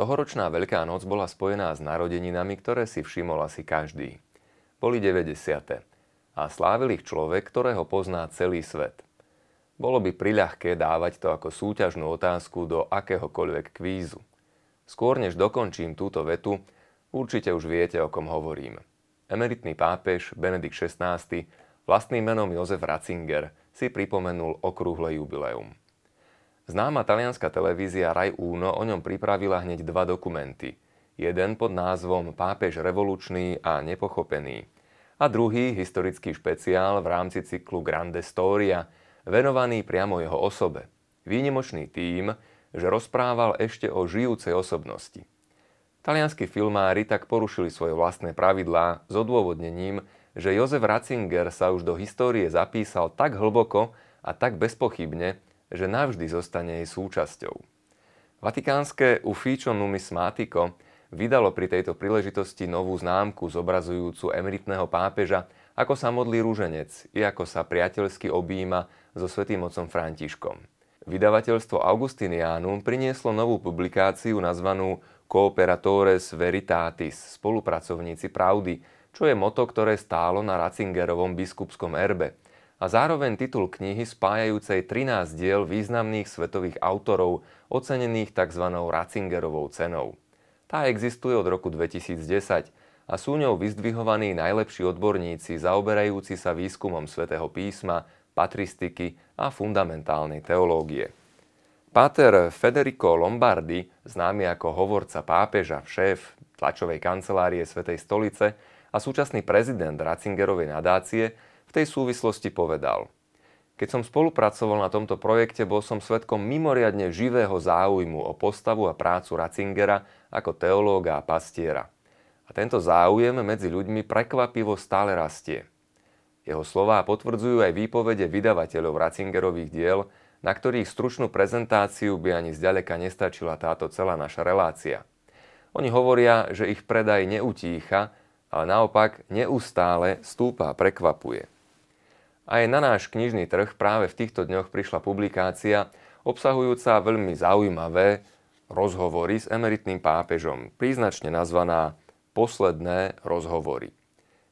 Tohoročná Veľká noc bola spojená s narodeninami, ktoré si všimol asi každý. Boli 90. A slávil ich človek, ktorého pozná celý svet. Bolo by priľahké dávať to ako súťažnú otázku do akéhokoľvek kvízu. Skôr než dokončím túto vetu, určite už viete, o kom hovorím. Emeritný pápež Benedikt XVI vlastným menom Jozef Ratzinger si pripomenul okrúhle jubileum. Známa talianská televízia Rai Uno o ňom pripravila hneď dva dokumenty. Jeden pod názvom Pápež revolučný a nepochopený a druhý historický špeciál v rámci cyklu Grande Storia, venovaný priamo jeho osobe. Výnimočný tým, že rozprával ešte o žijúcej osobnosti. Talianskí filmári tak porušili svoje vlastné pravidlá s odôvodnením, že Jozef Ratzinger sa už do histórie zapísal tak hlboko a tak bezpochybne, že navždy zostane jej súčasťou. Vatikánske Ufficio Numismatico vydalo pri tejto príležitosti novú známku zobrazujúcu emeritného pápeža, ako sa modlí rúženec i ako sa priateľsky objíma so svetým otcom Františkom. Vydavateľstvo Augustinianum prinieslo novú publikáciu nazvanú Cooperatores Veritatis, spolupracovníci pravdy, čo je moto, ktoré stálo na Ratzingerovom biskupskom erbe – a zároveň titul knihy spájajúcej 13 diel významných svetových autorov ocenených tzv. Ratzingerovou cenou. Tá existuje od roku 2010 a sú ňou vyzdvihovaní najlepší odborníci zaoberajúci sa výskumom svätého písma, patristiky a fundamentálnej teológie. Páter Federico Lombardi, známy ako hovorca pápeža, šéf tlačovej kancelárie Svetej stolice a súčasný prezident Ratzingerovej nadácie, v tej súvislosti povedal. Keď som spolupracoval na tomto projekte, bol som svetkom mimoriadne živého záujmu o postavu a prácu Ratzingera ako teológa a pastiera. A tento záujem medzi ľuďmi prekvapivo stále rastie. Jeho slová potvrdzujú aj výpovede vydavateľov Ratzingerových diel, na ktorých stručnú prezentáciu by ani zďaleka nestačila táto celá naša relácia. Oni hovoria, že ich predaj neutícha, ale naopak neustále stúpa a prekvapuje. Aj na náš knižný trh práve v týchto dňoch prišla publikácia obsahujúca veľmi zaujímavé rozhovory s emeritným pápežom, príznačne nazvaná Posledné rozhovory.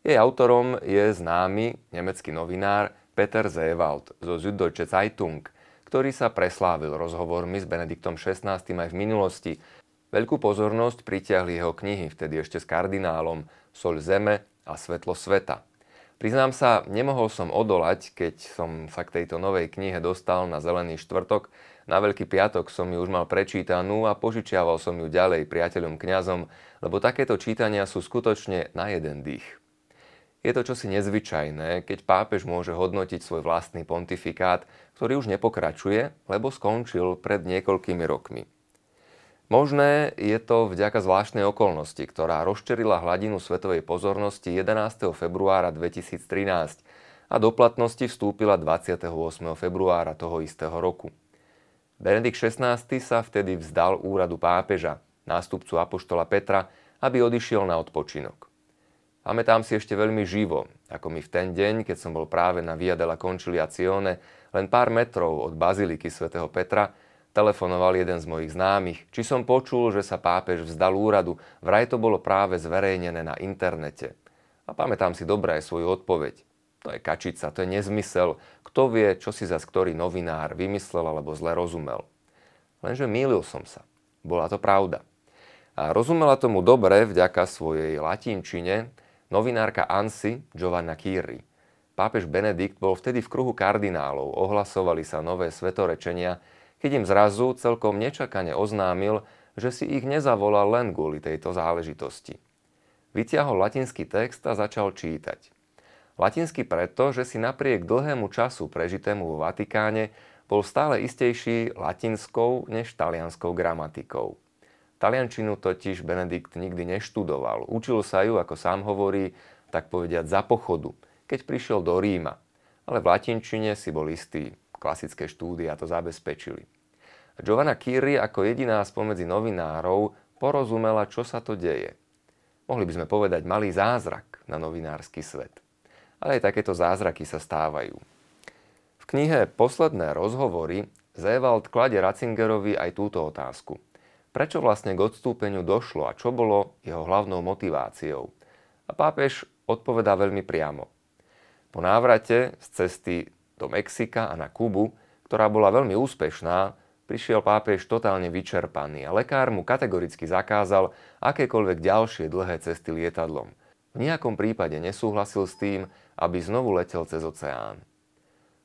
Jej autorom je známy nemecký novinár Peter Zewald zo Süddeutsche Zeitung, ktorý sa preslávil rozhovormi s Benediktom XVI aj v minulosti. Veľkú pozornosť pritiahli jeho knihy, vtedy ešte s kardinálom Sol zeme a Svetlo sveta. Priznám sa, nemohol som odolať, keď som sa k tejto novej knihe dostal na Zelený štvrtok. Na Veľký piatok som ju už mal prečítanú a požičiaval som ju ďalej priateľom kňazom, lebo takéto čítania sú skutočne na jeden dých. Je to čosi nezvyčajné, keď pápež môže hodnotiť svoj vlastný pontifikát, ktorý už nepokračuje, lebo skončil pred niekoľkými rokmi. Možné je to vďaka zvláštnej okolnosti, ktorá rozčerila hladinu svetovej pozornosti 11. februára 2013 a do platnosti vstúpila 28. februára toho istého roku. Benedikt XVI sa vtedy vzdal úradu pápeža, nástupcu apoštola Petra, aby odišiel na odpočinok. Pamätám si ešte veľmi živo, ako mi v ten deň, keď som bol práve na Via della Conciliazione, len pár metrov od baziliky svätého Petra, telefonoval jeden z mojich známych, či som počul, že sa pápež vzdal úradu, vraj to bolo práve zverejnené na internete. A pamätám si dobre aj svoju odpoveď. To je kačica, to je nezmysel. Kto vie, čo si zas ktorý novinár vymyslel alebo zle rozumel. Lenže mýlil som sa. Bola to pravda. A rozumela tomu dobre vďaka svojej latinčine novinárka Ansi Giovanna Kirri. Pápež Benedikt bol vtedy v kruhu kardinálov, ohlasovali sa nové svetorečenia, keď im zrazu celkom nečakane oznámil, že si ich nezavolal len kvôli tejto záležitosti. Vytiahol latinský text a začal čítať. Latinsky preto, že si napriek dlhému času prežitému vo Vatikáne bol stále istejší latinskou než talianskou gramatikou. Taliančinu totiž Benedikt nikdy neštudoval. Učil sa ju, ako sám hovorí, tak povediať za pochodu, keď prišiel do Ríma. Ale v latinčine si bol istý klasické štúdia to zabezpečili. Giovanna Kiri ako jediná spomedzi novinárov porozumela, čo sa to deje. Mohli by sme povedať malý zázrak na novinársky svet. Ale aj takéto zázraky sa stávajú. V knihe Posledné rozhovory Zewald kladie Ratzingerovi aj túto otázku. prečo vlastne k odstúpeniu došlo a čo bolo jeho hlavnou motiváciou. A pápež odpovedá veľmi priamo. Po návrate z cesty do Mexika a na Kubu, ktorá bola veľmi úspešná, prišiel pápež totálne vyčerpaný a lekár mu kategoricky zakázal akékoľvek ďalšie dlhé cesty lietadlom. V nejakom prípade nesúhlasil s tým, aby znovu letel cez oceán.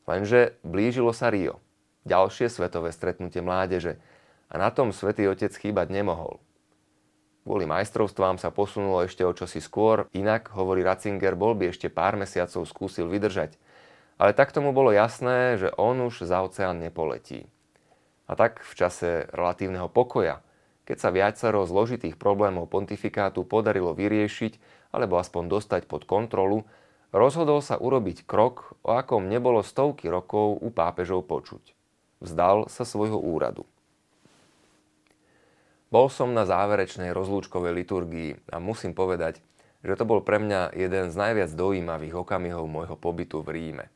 Lenže blížilo sa Rio, ďalšie svetové stretnutie mládeže a na tom svätý Otec chýbať nemohol. Kvôli majstrovstvám sa posunulo ešte o čosi skôr, inak, hovorí Ratzinger, bol by ešte pár mesiacov skúsil vydržať. Ale tak tomu bolo jasné, že on už za oceán nepoletí. A tak v čase relatívneho pokoja, keď sa viacero zložitých problémov pontifikátu podarilo vyriešiť alebo aspoň dostať pod kontrolu, rozhodol sa urobiť krok, o akom nebolo stovky rokov u pápežov počuť. Vzdal sa svojho úradu. Bol som na záverečnej rozlúčkovej liturgii a musím povedať, že to bol pre mňa jeden z najviac dojímavých okamihov môjho pobytu v Ríme.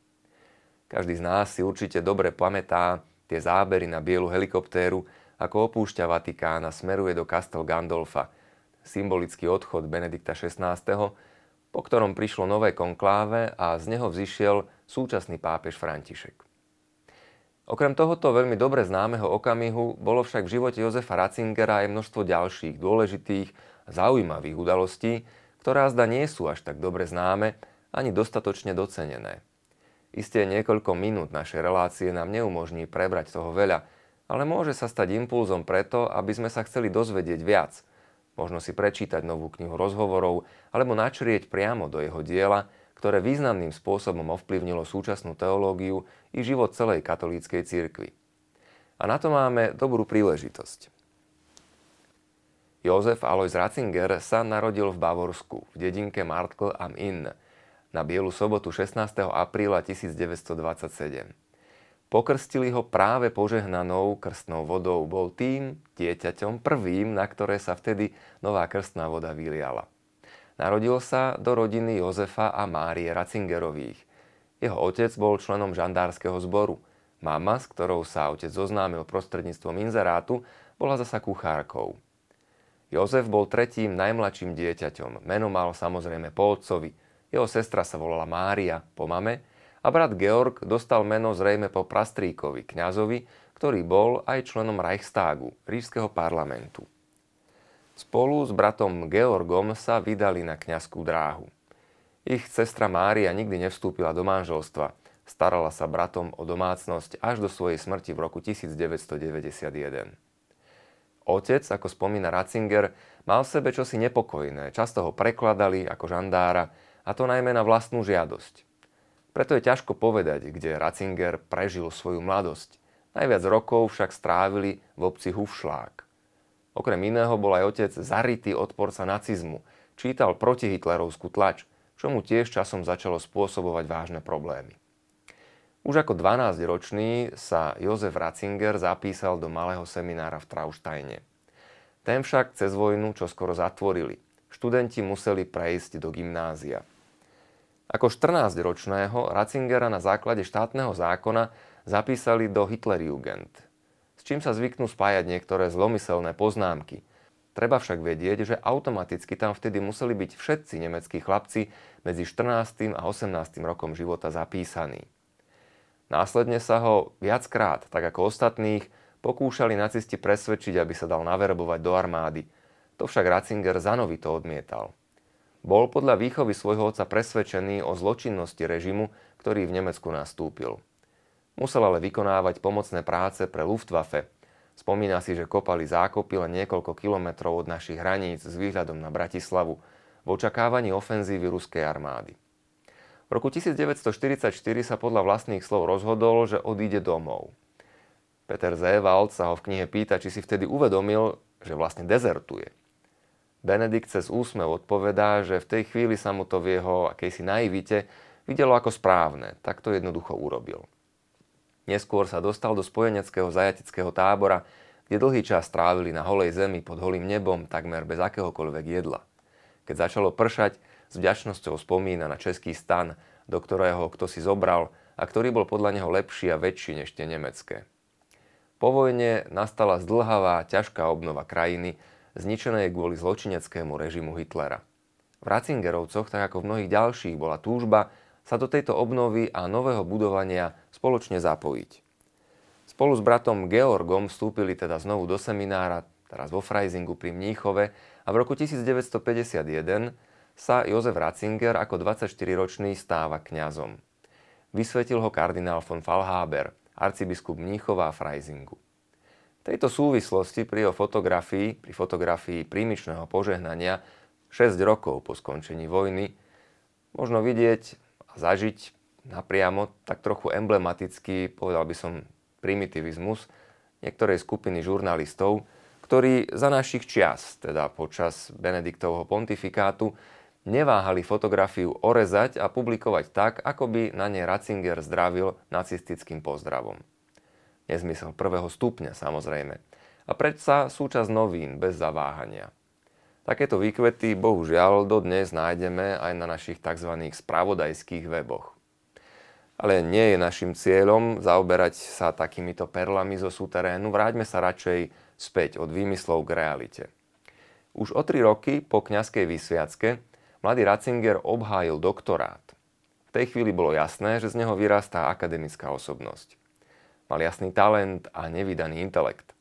Každý z nás si určite dobre pamätá tie zábery na bielu helikoptéru, ako opúšťa Vatikán a smeruje do Castel Gandolfa, symbolický odchod Benedikta XVI., po ktorom prišlo nové konkláve a z neho vzýšiel súčasný pápež František. Okrem tohoto veľmi dobre známeho okamihu bolo však v živote Jozefa Ratzingera aj množstvo ďalších dôležitých a zaujímavých udalostí, ktoré zda nie sú až tak dobre známe ani dostatočne docenené. Isté niekoľko minút našej relácie nám neumožní prebrať toho veľa, ale môže sa stať impulzom preto, aby sme sa chceli dozvedieť viac. Možno si prečítať novú knihu rozhovorov alebo načrieť priamo do jeho diela, ktoré významným spôsobom ovplyvnilo súčasnú teológiu i život celej katolíckej cirkvi. A na to máme dobrú príležitosť. Jozef Alois Ratzinger sa narodil v Bavorsku, v dedinke Martkl am Inn, na Bielu sobotu 16. apríla 1927. Pokrstili ho práve požehnanou krstnou vodou. Bol tým dieťaťom prvým, na ktoré sa vtedy nová krstná voda vyliala. Narodil sa do rodiny Jozefa a Márie Ratzingerových. Jeho otec bol členom žandárskeho zboru. Mama, s ktorou sa otec zoznámil prostredníctvom inzerátu, bola zasa kuchárkou. Jozef bol tretím najmladším dieťaťom. Meno mal samozrejme po otcovi – jeho sestra sa volala Mária po mame a brat Georg dostal meno zrejme po Prastríkovi, kňazovi, ktorý bol aj členom Reichstagu, ríšskeho parlamentu. Spolu s bratom Georgom sa vydali na kňazskú dráhu. Ich sestra Mária nikdy nevstúpila do manželstva. Starala sa bratom o domácnosť až do svojej smrti v roku 1991. Otec, ako spomína Ratzinger, mal v sebe čosi nepokojné. Často ho prekladali ako žandára, a to najmä na vlastnú žiadosť. Preto je ťažko povedať, kde Ratzinger prežil svoju mladosť. Najviac rokov však strávili v obci Hufšlák. Okrem iného bol aj otec zarytý odporca nacizmu, čítal protihitlerovskú tlač, čo mu tiež časom začalo spôsobovať vážne problémy. Už ako 12-ročný sa Jozef Ratzinger zapísal do malého seminára v Traustajne. Ten však cez vojnu čoskoro zatvorili. Študenti museli prejsť do gymnázia. Ako 14-ročného Ratzingera na základe štátneho zákona zapísali do Hitlerjugend, s čím sa zvyknú spájať niektoré zlomyselné poznámky. Treba však vedieť, že automaticky tam vtedy museli byť všetci nemeckí chlapci medzi 14. a 18. rokom života zapísaní. Následne sa ho viackrát, tak ako ostatných, pokúšali nacisti presvedčiť, aby sa dal naverbovať do armády. To však Ratzinger zanovito odmietal. Bol podľa výchovy svojho otca presvedčený o zločinnosti režimu, ktorý v Nemecku nastúpil. Musel ale vykonávať pomocné práce pre Luftwaffe. Spomína si, že kopali zákopy len niekoľko kilometrov od našich hraníc s výhľadom na Bratislavu v očakávaní ofenzívy ruskej armády. V roku 1944 sa podľa vlastných slov rozhodol, že odíde domov. Peter Zewald sa ho v knihe pýta, či si vtedy uvedomil, že vlastne dezertuje. Benedikt cez úsmev odpovedá, že v tej chvíli sa mu to v jeho akejsi naivite videlo ako správne, tak to jednoducho urobil. Neskôr sa dostal do spojeneckého zajateckého tábora, kde dlhý čas strávili na holej zemi pod holým nebom takmer bez akéhokoľvek jedla. Keď začalo pršať, s vďačnosťou spomína na český stan, do ktorého kto si zobral a ktorý bol podľa neho lepší a väčší než tie nemecké. Po vojne nastala zdlhavá, ťažká obnova krajiny, zničenej kvôli zločineckému režimu Hitlera. V Ratzingerovcoch, tak ako v mnohých ďalších, bola túžba sa do tejto obnovy a nového budovania spoločne zapojiť. Spolu s bratom Georgom vstúpili teda znovu do seminára, teraz vo Freisingu pri Mníchove a v roku 1951 sa Jozef Ratzinger ako 24-ročný stáva kňazom. Vysvetil ho kardinál von Fallhaber, arcibiskup Mníchova a Freisingu. Tejto súvislosti pri jeho fotografii, pri fotografii prímičného požehnania 6 rokov po skončení vojny, možno vidieť a zažiť napriamo tak trochu emblematický, povedal by som, primitivizmus niektorej skupiny žurnalistov, ktorí za našich čias, teda počas Benediktovho pontifikátu, neváhali fotografiu orezať a publikovať tak, ako by na nej Ratzinger zdravil nacistickým pozdravom. Nezmysel prvého stupňa samozrejme. A predsa súčasť novín bez zaváhania. Takéto výkvety bohužiaľ dodnes nájdeme aj na našich tzv. spravodajských weboch. Ale nie je našim cieľom zaoberať sa takýmito perlami zo súterénu, vráťme sa radšej späť od výmyslov k realite. Už o tri roky po kňazskej vysviacke mladý Ratzinger obhájil doktorát. V tej chvíli bolo jasné, že z neho vyrastá akademická osobnosť. Mal jasný talent a nevydaný intelekt.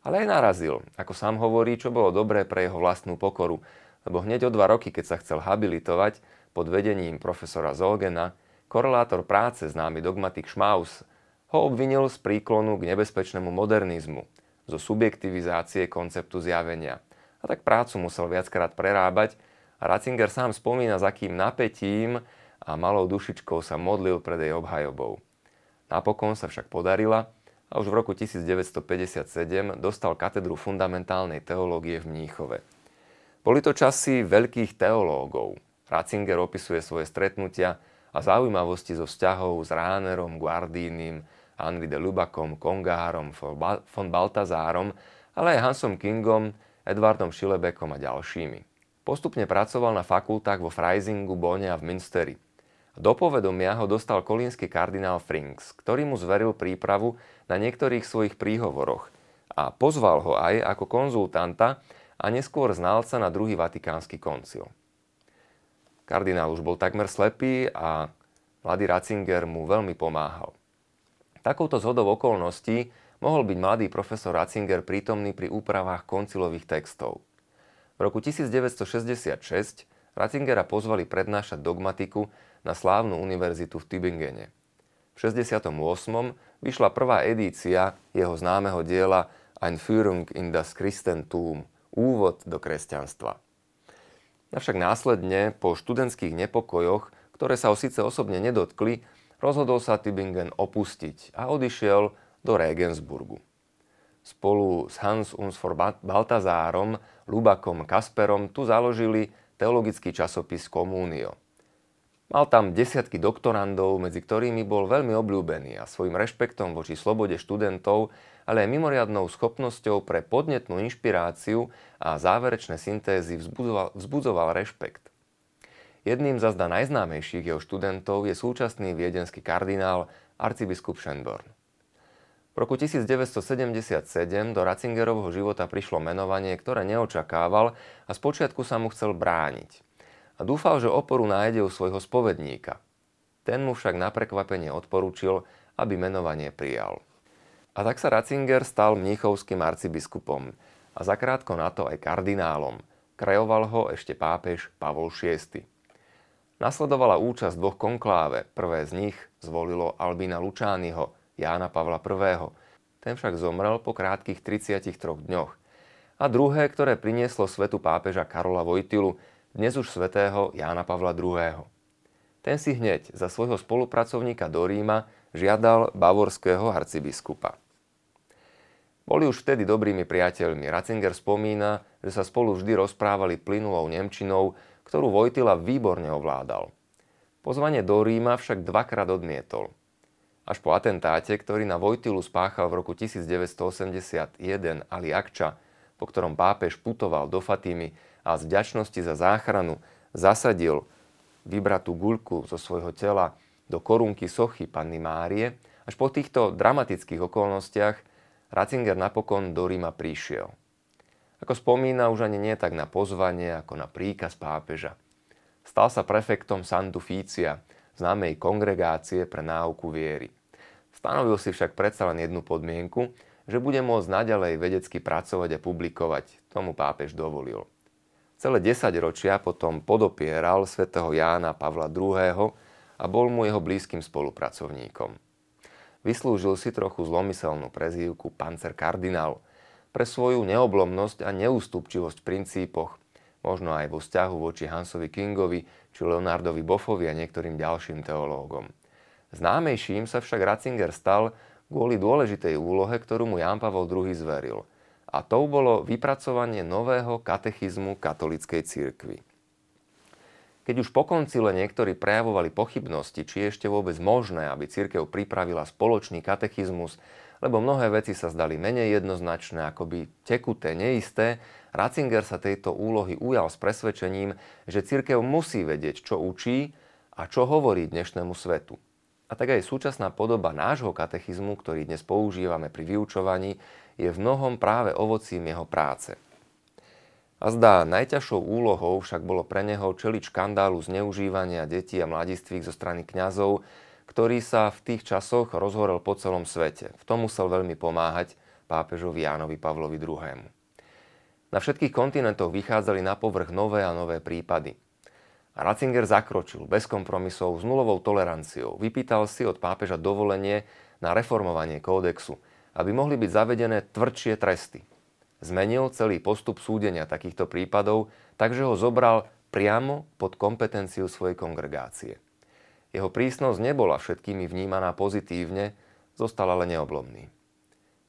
Ale aj narazil, ako sám hovorí, čo bolo dobré pre jeho vlastnú pokoru, lebo hneď o dva roky, keď sa chcel habilitovať pod vedením profesora Zolgena, korelátor práce známy dogmatik Schmaus ho obvinil z príklonu k nebezpečnému modernizmu, zo subjektivizácie konceptu zjavenia. A tak prácu musel viackrát prerábať a Ratzinger sám spomína, s akým napätím a malou dušičkou sa modlil pred jej obhajobou. Napokon sa však podarila a už v roku 1957 dostal katedru fundamentálnej teológie v Mníchove. Boli to časy veľkých teológov. Ratzinger opisuje svoje stretnutia a zaujímavosti zo vzťahov s Ránerom, Guardínim, Henri de Lubakom, Kongárom, von Baltazárom, ale aj Hansom Kingom, Edwardom Schilebekom a ďalšími. Postupne pracoval na fakultách vo Freisingu, Bonne a v Münsteri. Do povedomia ho dostal kolínsky kardinál Frings, ktorý mu zveril prípravu na niektorých svojich príhovoroch a pozval ho aj ako konzultanta a neskôr znalca na druhý vatikánsky koncil. Kardinál už bol takmer slepý a mladý Ratzinger mu veľmi pomáhal. Takouto zhodou okolností mohol byť mladý profesor Ratzinger prítomný pri úpravách koncilových textov – v roku 1966 Ratzingera pozvali prednášať dogmatiku na slávnu univerzitu v Tübingene. V 68. vyšla prvá edícia jeho známeho diela Einführung in das Christentum, úvod do kresťanstva. Avšak následne, po študentských nepokojoch, ktoré sa ho síce osobne nedotkli, rozhodol sa Tübingen opustiť a odišiel do Regensburgu spolu s Hans Unsfor Baltazárom, Lubakom Kasperom tu založili teologický časopis Communio. Mal tam desiatky doktorandov, medzi ktorými bol veľmi obľúbený a svojim rešpektom voči slobode študentov, ale aj mimoriadnou schopnosťou pre podnetnú inšpiráciu a záverečné syntézy vzbudzoval, vzbudzoval rešpekt. Jedným z zda najznámejších jeho študentov je súčasný viedenský kardinál arcibiskup Schönborn. V roku 1977 do Ratzingerovho života prišlo menovanie, ktoré neočakával a spočiatku sa mu chcel brániť. A dúfal, že oporu nájde u svojho spovedníka. Ten mu však na prekvapenie odporúčil, aby menovanie prijal. A tak sa Ratzinger stal mníchovským arcibiskupom a zakrátko na to aj kardinálom. Krejoval ho ešte pápež Pavol VI. Nasledovala účasť dvoch konkláve. Prvé z nich zvolilo Albina Lučányho, Jána Pavla I. Ten však zomrel po krátkých 33 dňoch. A druhé, ktoré prinieslo svetu pápeža Karola Vojtilu, dnes už svetého Jána Pavla II. Ten si hneď za svojho spolupracovníka do Ríma žiadal bavorského arcibiskupa. Boli už vtedy dobrými priateľmi. Ratzinger spomína, že sa spolu vždy rozprávali plynulou Nemčinou, ktorú Vojtila výborne ovládal. Pozvanie do Ríma však dvakrát odmietol – až po atentáte, ktorý na Vojtilu spáchal v roku 1981 Ali Akča, po ktorom pápež putoval do Fatimy a z vďačnosti za záchranu zasadil vybratú guľku zo svojho tela do korunky sochy Panny Márie, až po týchto dramatických okolnostiach Ratzinger napokon do Ríma prišiel. Ako spomína, už ani nie tak na pozvanie, ako na príkaz pápeža. Stal sa prefektom Santu Fícia, známej kongregácie pre náuku viery. Stanovil si však predsa len jednu podmienku, že bude môcť naďalej vedecky pracovať a publikovať. Tomu pápež dovolil. Celé 10 ročia potom podopieral svätého Jána Pavla II. a bol mu jeho blízkym spolupracovníkom. Vyslúžil si trochu zlomyselnú prezývku Panzer kardinál – pre svoju neoblomnosť a neústupčivosť v princípoch, možno aj vo vzťahu voči Hansovi Kingovi či Leonardovi Boffovi a niektorým ďalším teológom. Známejším sa však Ratzinger stal kvôli dôležitej úlohe, ktorú mu Jan Pavel II zveril. A to bolo vypracovanie nového katechizmu katolíckej cirkvi. Keď už po koncile niektorí prejavovali pochybnosti, či je ešte vôbec možné, aby církev pripravila spoločný katechizmus, lebo mnohé veci sa zdali menej jednoznačné, akoby tekuté, neisté, Ratzinger sa tejto úlohy ujal s presvedčením, že církev musí vedieť, čo učí a čo hovorí dnešnému svetu. A tak aj súčasná podoba nášho katechizmu, ktorý dnes používame pri vyučovaní, je v mnohom práve ovocím jeho práce. A zdá, najťažšou úlohou však bolo pre neho čeliť škandálu zneužívania detí a mladistvých zo strany kňazov, ktorý sa v tých časoch rozhorel po celom svete. V tom musel veľmi pomáhať pápežovi Jánovi Pavlovi II. Na všetkých kontinentoch vychádzali na povrch nové a nové prípady. A Ratzinger zakročil bez kompromisov s nulovou toleranciou. Vypýtal si od pápeža dovolenie na reformovanie kódexu, aby mohli byť zavedené tvrdšie tresty. Zmenil celý postup súdenia takýchto prípadov, takže ho zobral priamo pod kompetenciu svojej kongregácie. Jeho prísnosť nebola všetkými vnímaná pozitívne, zostal ale neoblomný.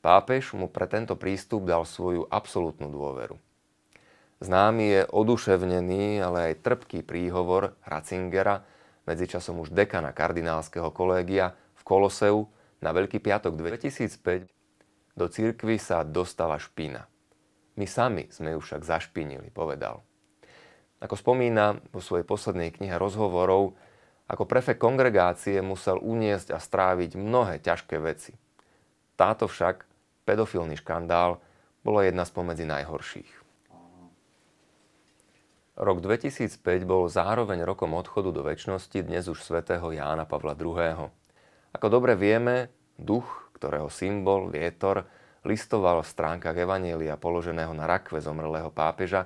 Pápež mu pre tento prístup dal svoju absolútnu dôveru. Známy je oduševnený, ale aj trpký príhovor Ratzingera, medzičasom už dekana kardinálskeho kolégia v Koloseu na Veľký piatok 2005 do cirkvy sa dostala špina. My sami sme ju však zašpinili, povedal. Ako spomína vo svojej poslednej knihe rozhovorov, ako prefekt kongregácie musel uniesť a stráviť mnohé ťažké veci. Táto však, pedofilný škandál, bola jedna spomedzi najhorších. Rok 2005 bol zároveň rokom odchodu do väčšnosti dnes už svätého Jána Pavla II. Ako dobre vieme, duch, ktorého symbol, vietor, listoval v stránkach Evanielia položeného na rakve zomrelého pápeža,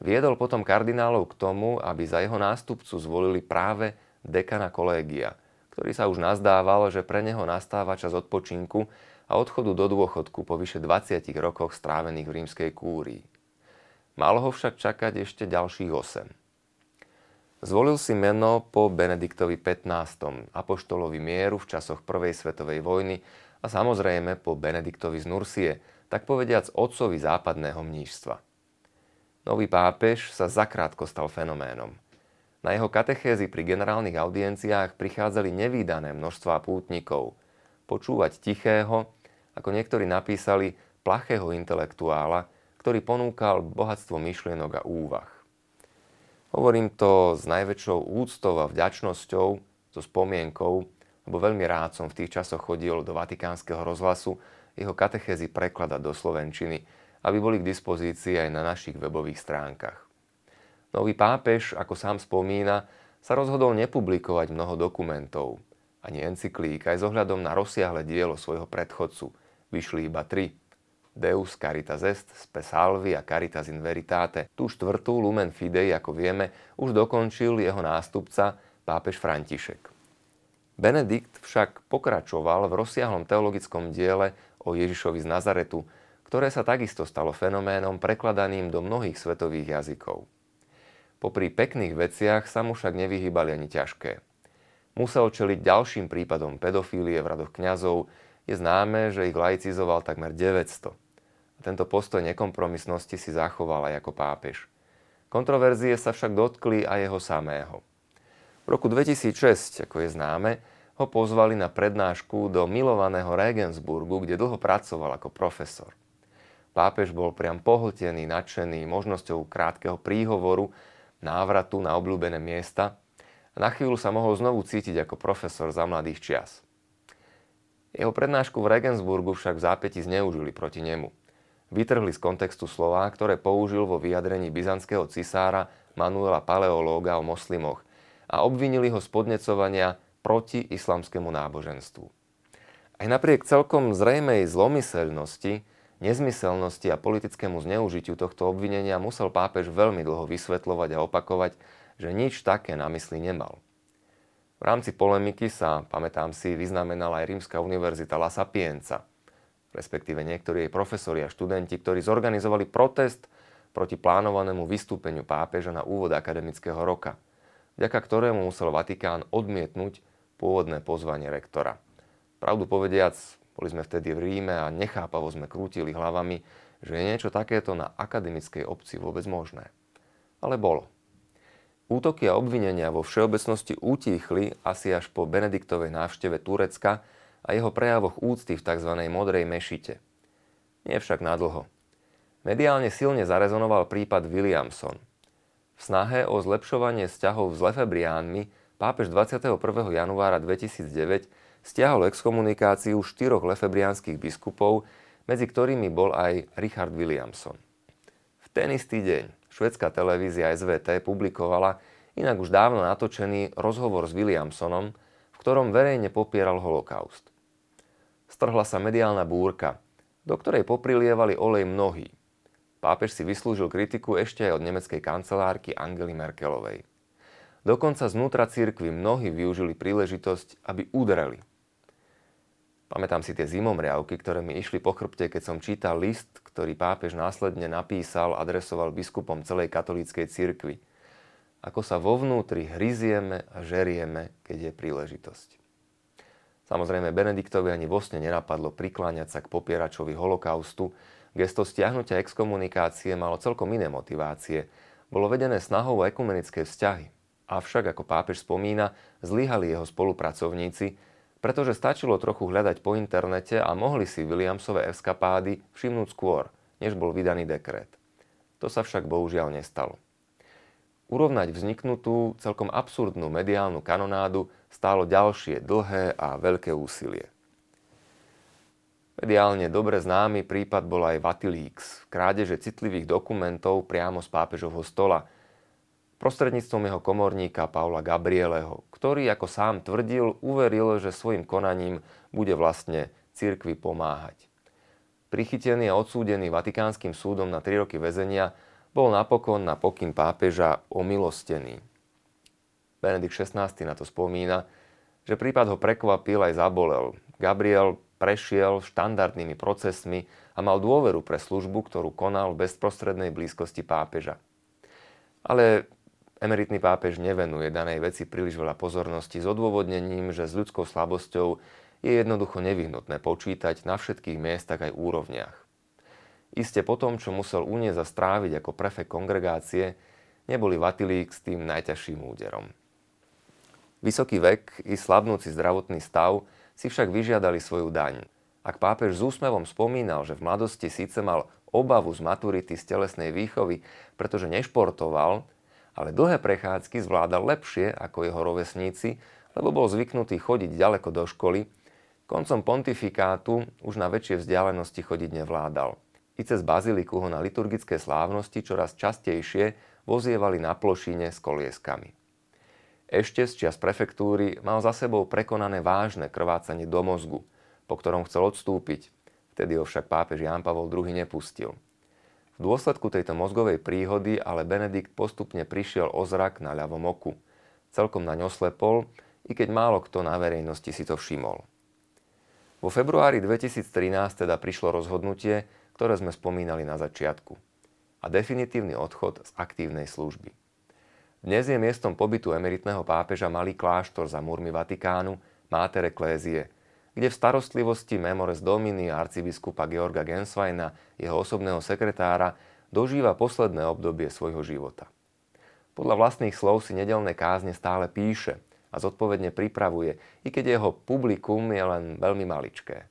viedol potom kardinálov k tomu, aby za jeho nástupcu zvolili práve dekana kolégia, ktorý sa už nazdával, že pre neho nastáva čas odpočinku a odchodu do dôchodku po vyše 20 rokoch strávených v rímskej kúrii. Mal ho však čakať ešte ďalších 8. Zvolil si meno po Benediktovi 15. apoštolovi mieru v časoch Prvej svetovej vojny a samozrejme po Benediktovi z Nursie, tak povediac otcovi západného mnížstva. Nový pápež sa zakrátko stal fenoménom – na jeho katechézy pri generálnych audienciách prichádzali nevýdané množstvá pútnikov. Počúvať tichého, ako niektorí napísali, plachého intelektuála, ktorý ponúkal bohatstvo myšlienok a úvah. Hovorím to s najväčšou úctou a vďačnosťou, so spomienkou, lebo veľmi rád som v tých časoch chodil do Vatikánskeho rozhlasu jeho katechézy prekladať do Slovenčiny, aby boli k dispozícii aj na našich webových stránkach. Nový pápež, ako sám spomína, sa rozhodol nepublikovať mnoho dokumentov, ani encyklík, aj s ohľadom na rozsiahle dielo svojho predchodcu. Vyšli iba tri. Deus Caritas Est, Spe Salvi a Caritas in Veritate. Tú štvrtú Lumen Fidei, ako vieme, už dokončil jeho nástupca, pápež František. Benedikt však pokračoval v rozsiahlom teologickom diele o Ježišovi z Nazaretu, ktoré sa takisto stalo fenoménom prekladaným do mnohých svetových jazykov. Popri pekných veciach sa mu však nevyhýbali ani ťažké. Musel čeliť ďalším prípadom pedofílie v radoch kňazov, je známe, že ich laicizoval takmer 900. A tento postoj nekompromisnosti si zachoval aj ako pápež. Kontroverzie sa však dotkli aj jeho samého. V roku 2006, ako je známe, ho pozvali na prednášku do milovaného Regensburgu, kde dlho pracoval ako profesor. Pápež bol priam pohltený, nadšený možnosťou krátkeho príhovoru návratu na obľúbené miesta a na chvíľu sa mohol znovu cítiť ako profesor za mladých čias. Jeho prednášku v Regensburgu však v zápäti zneužili proti nemu. Vytrhli z kontextu slová, ktoré použil vo vyjadrení byzantského cisára Manuela Paleológa o moslimoch a obvinili ho z podnecovania proti islamskému náboženstvu. Aj napriek celkom zrejmej zlomyselnosti, nezmyselnosti a politickému zneužitiu tohto obvinenia musel pápež veľmi dlho vysvetľovať a opakovať, že nič také na mysli nemal. V rámci polemiky sa, pamätám si, vyznamenala aj Rímska univerzita La Sapienza, respektíve niektorí jej profesori a študenti, ktorí zorganizovali protest proti plánovanému vystúpeniu pápeža na úvod akademického roka, vďaka ktorému musel Vatikán odmietnúť pôvodné pozvanie rektora. Pravdu povediac, boli sme vtedy v Ríme a nechápavo sme krútili hlavami, že je niečo takéto na akademickej obci vôbec možné. Ale bolo. Útoky a obvinenia vo všeobecnosti utíchli asi až po Benediktovej návšteve Turecka a jeho prejavoch úcty v tzv. modrej mešite. Nie však nadlho. Mediálne silne zarezonoval prípad Williamson. V snahe o zlepšovanie vzťahov s Lefebriánmi pápež 21. januára 2009 stiahol exkomunikáciu štyroch lefebriánskych biskupov, medzi ktorými bol aj Richard Williamson. V ten istý deň švedská televízia SVT publikovala inak už dávno natočený rozhovor s Williamsonom, v ktorom verejne popieral holokaust. Strhla sa mediálna búrka, do ktorej poprilievali olej mnohí. Pápež si vyslúžil kritiku ešte aj od nemeckej kancelárky Angely Merkelovej. Dokonca znútra církvy mnohí využili príležitosť, aby udreli Pamätám si tie zimomriavky, ktoré mi išli po chrbte, keď som čítal list, ktorý pápež následne napísal, adresoval biskupom celej katolíckej cirkvi. Ako sa vo vnútri hryzieme a žerieme, keď je príležitosť. Samozrejme, Benediktovi ani vo sne nenapadlo prikláňať sa k popieračovi holokaustu. Gesto stiahnutia exkomunikácie malo celkom iné motivácie. Bolo vedené snahou o ekumenické vzťahy. Avšak, ako pápež spomína, zlyhali jeho spolupracovníci, pretože stačilo trochu hľadať po internete a mohli si Williamsové eskapády všimnúť skôr, než bol vydaný dekret. To sa však bohužiaľ nestalo. Urovnať vzniknutú, celkom absurdnú mediálnu kanonádu stálo ďalšie dlhé a veľké úsilie. Mediálne dobre známy prípad bol aj Vatilíks, krádeže citlivých dokumentov priamo z pápežovho stola – prostredníctvom jeho komorníka Paula Gabrieleho, ktorý, ako sám tvrdil, uveril, že svojim konaním bude vlastne cirkvi pomáhať. Prichytený a odsúdený Vatikánskym súdom na 3 roky väzenia bol napokon na pokyn pápeža omilostený. Benedikt XVI na to spomína, že prípad ho prekvapil aj zabolel. Gabriel prešiel štandardnými procesmi a mal dôveru pre službu, ktorú konal v bezprostrednej blízkosti pápeža. Ale Emeritný pápež nevenuje danej veci príliš veľa pozornosti s odôvodnením, že s ľudskou slabosťou je jednoducho nevyhnutné počítať na všetkých miestach aj úrovniach. Iste po tom, čo musel uniesť a stráviť ako prefekt kongregácie, neboli Vatilík s tým najťažším úderom. Vysoký vek i slabnúci zdravotný stav si však vyžiadali svoju daň. Ak pápež s úsmevom spomínal, že v mladosti síce mal obavu z maturity z telesnej výchovy, pretože nešportoval, ale dlhé prechádzky zvládal lepšie ako jeho rovesníci, lebo bol zvyknutý chodiť ďaleko do školy, koncom pontifikátu už na väčšie vzdialenosti chodiť nevládal. I cez baziliku ho na liturgické slávnosti čoraz častejšie vozievali na plošine s kolieskami. Ešte z čias prefektúry mal za sebou prekonané vážne krvácanie do mozgu, po ktorom chcel odstúpiť, vtedy ho však pápež Ján Pavol II nepustil – v dôsledku tejto mozgovej príhody ale Benedikt postupne prišiel o zrak na ľavom oku. Celkom naň oslepol, i keď málo kto na verejnosti si to všimol. Vo februári 2013 teda prišlo rozhodnutie, ktoré sme spomínali na začiatku. A definitívny odchod z aktívnej služby. Dnes je miestom pobytu emeritného pápeža malý kláštor za múrmi Vatikánu, Máter Eklézie – kde v starostlivosti Memores Domini arcibiskupa Georga Gensweina, jeho osobného sekretára, dožíva posledné obdobie svojho života. Podľa vlastných slov si nedelné kázne stále píše a zodpovedne pripravuje, i keď jeho publikum je len veľmi maličké.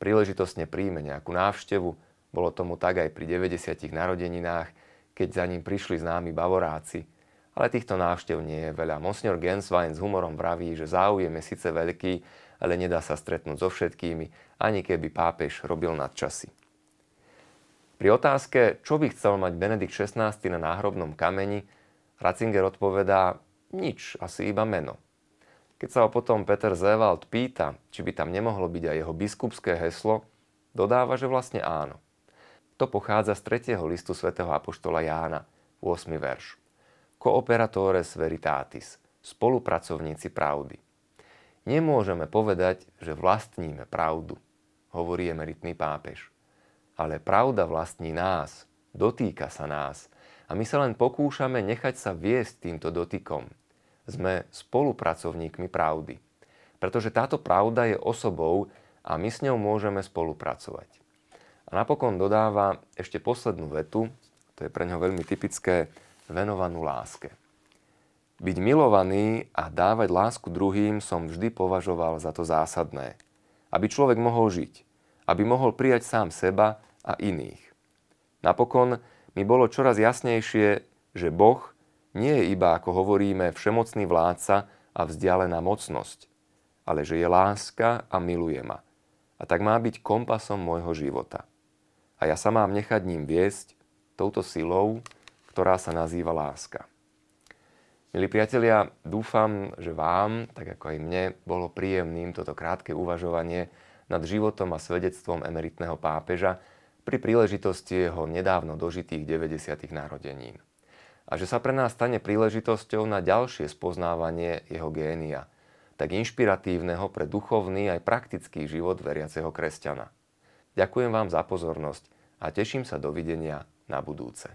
Príležitostne príjme nejakú návštevu, bolo tomu tak aj pri 90 narodeninách, keď za ním prišli známi bavoráci. Ale týchto návštev nie je veľa. Monsňor Genswein s humorom vraví, že záujem je síce veľký, ale nedá sa stretnúť so všetkými, ani keby pápež robil nadčasy. Pri otázke, čo by chcel mať Benedikt XVI na náhrobnom kameni, Ratzinger odpovedá, nič, asi iba meno. Keď sa ho potom Peter Zewald pýta, či by tam nemohlo byť aj jeho biskupské heslo, dodáva, že vlastne áno. To pochádza z 3. listu svätého Apoštola Jána, 8. verš. Cooperatores veritatis, spolupracovníci pravdy. Nemôžeme povedať, že vlastníme pravdu, hovorí emeritný pápež. Ale pravda vlastní nás, dotýka sa nás a my sa len pokúšame nechať sa viesť týmto dotykom. Sme spolupracovníkmi pravdy. Pretože táto pravda je osobou a my s ňou môžeme spolupracovať. A napokon dodáva ešte poslednú vetu, to je pre ňo veľmi typické, venovanú láske. Byť milovaný a dávať lásku druhým som vždy považoval za to zásadné. Aby človek mohol žiť, aby mohol prijať sám seba a iných. Napokon mi bolo čoraz jasnejšie, že Boh nie je iba, ako hovoríme, všemocný vládca a vzdialená mocnosť, ale že je láska a miluje ma. A tak má byť kompasom môjho života a ja sa mám nechať ním viesť touto silou, ktorá sa nazýva láska. Milí priatelia, dúfam, že vám, tak ako aj mne, bolo príjemným toto krátke uvažovanie nad životom a svedectvom emeritného pápeža pri príležitosti jeho nedávno dožitých 90. narodenín. A že sa pre nás stane príležitosťou na ďalšie spoznávanie jeho génia, tak inšpiratívneho pre duchovný aj praktický život veriaceho kresťana. Ďakujem vám za pozornosť a teším sa dovidenia na budúce.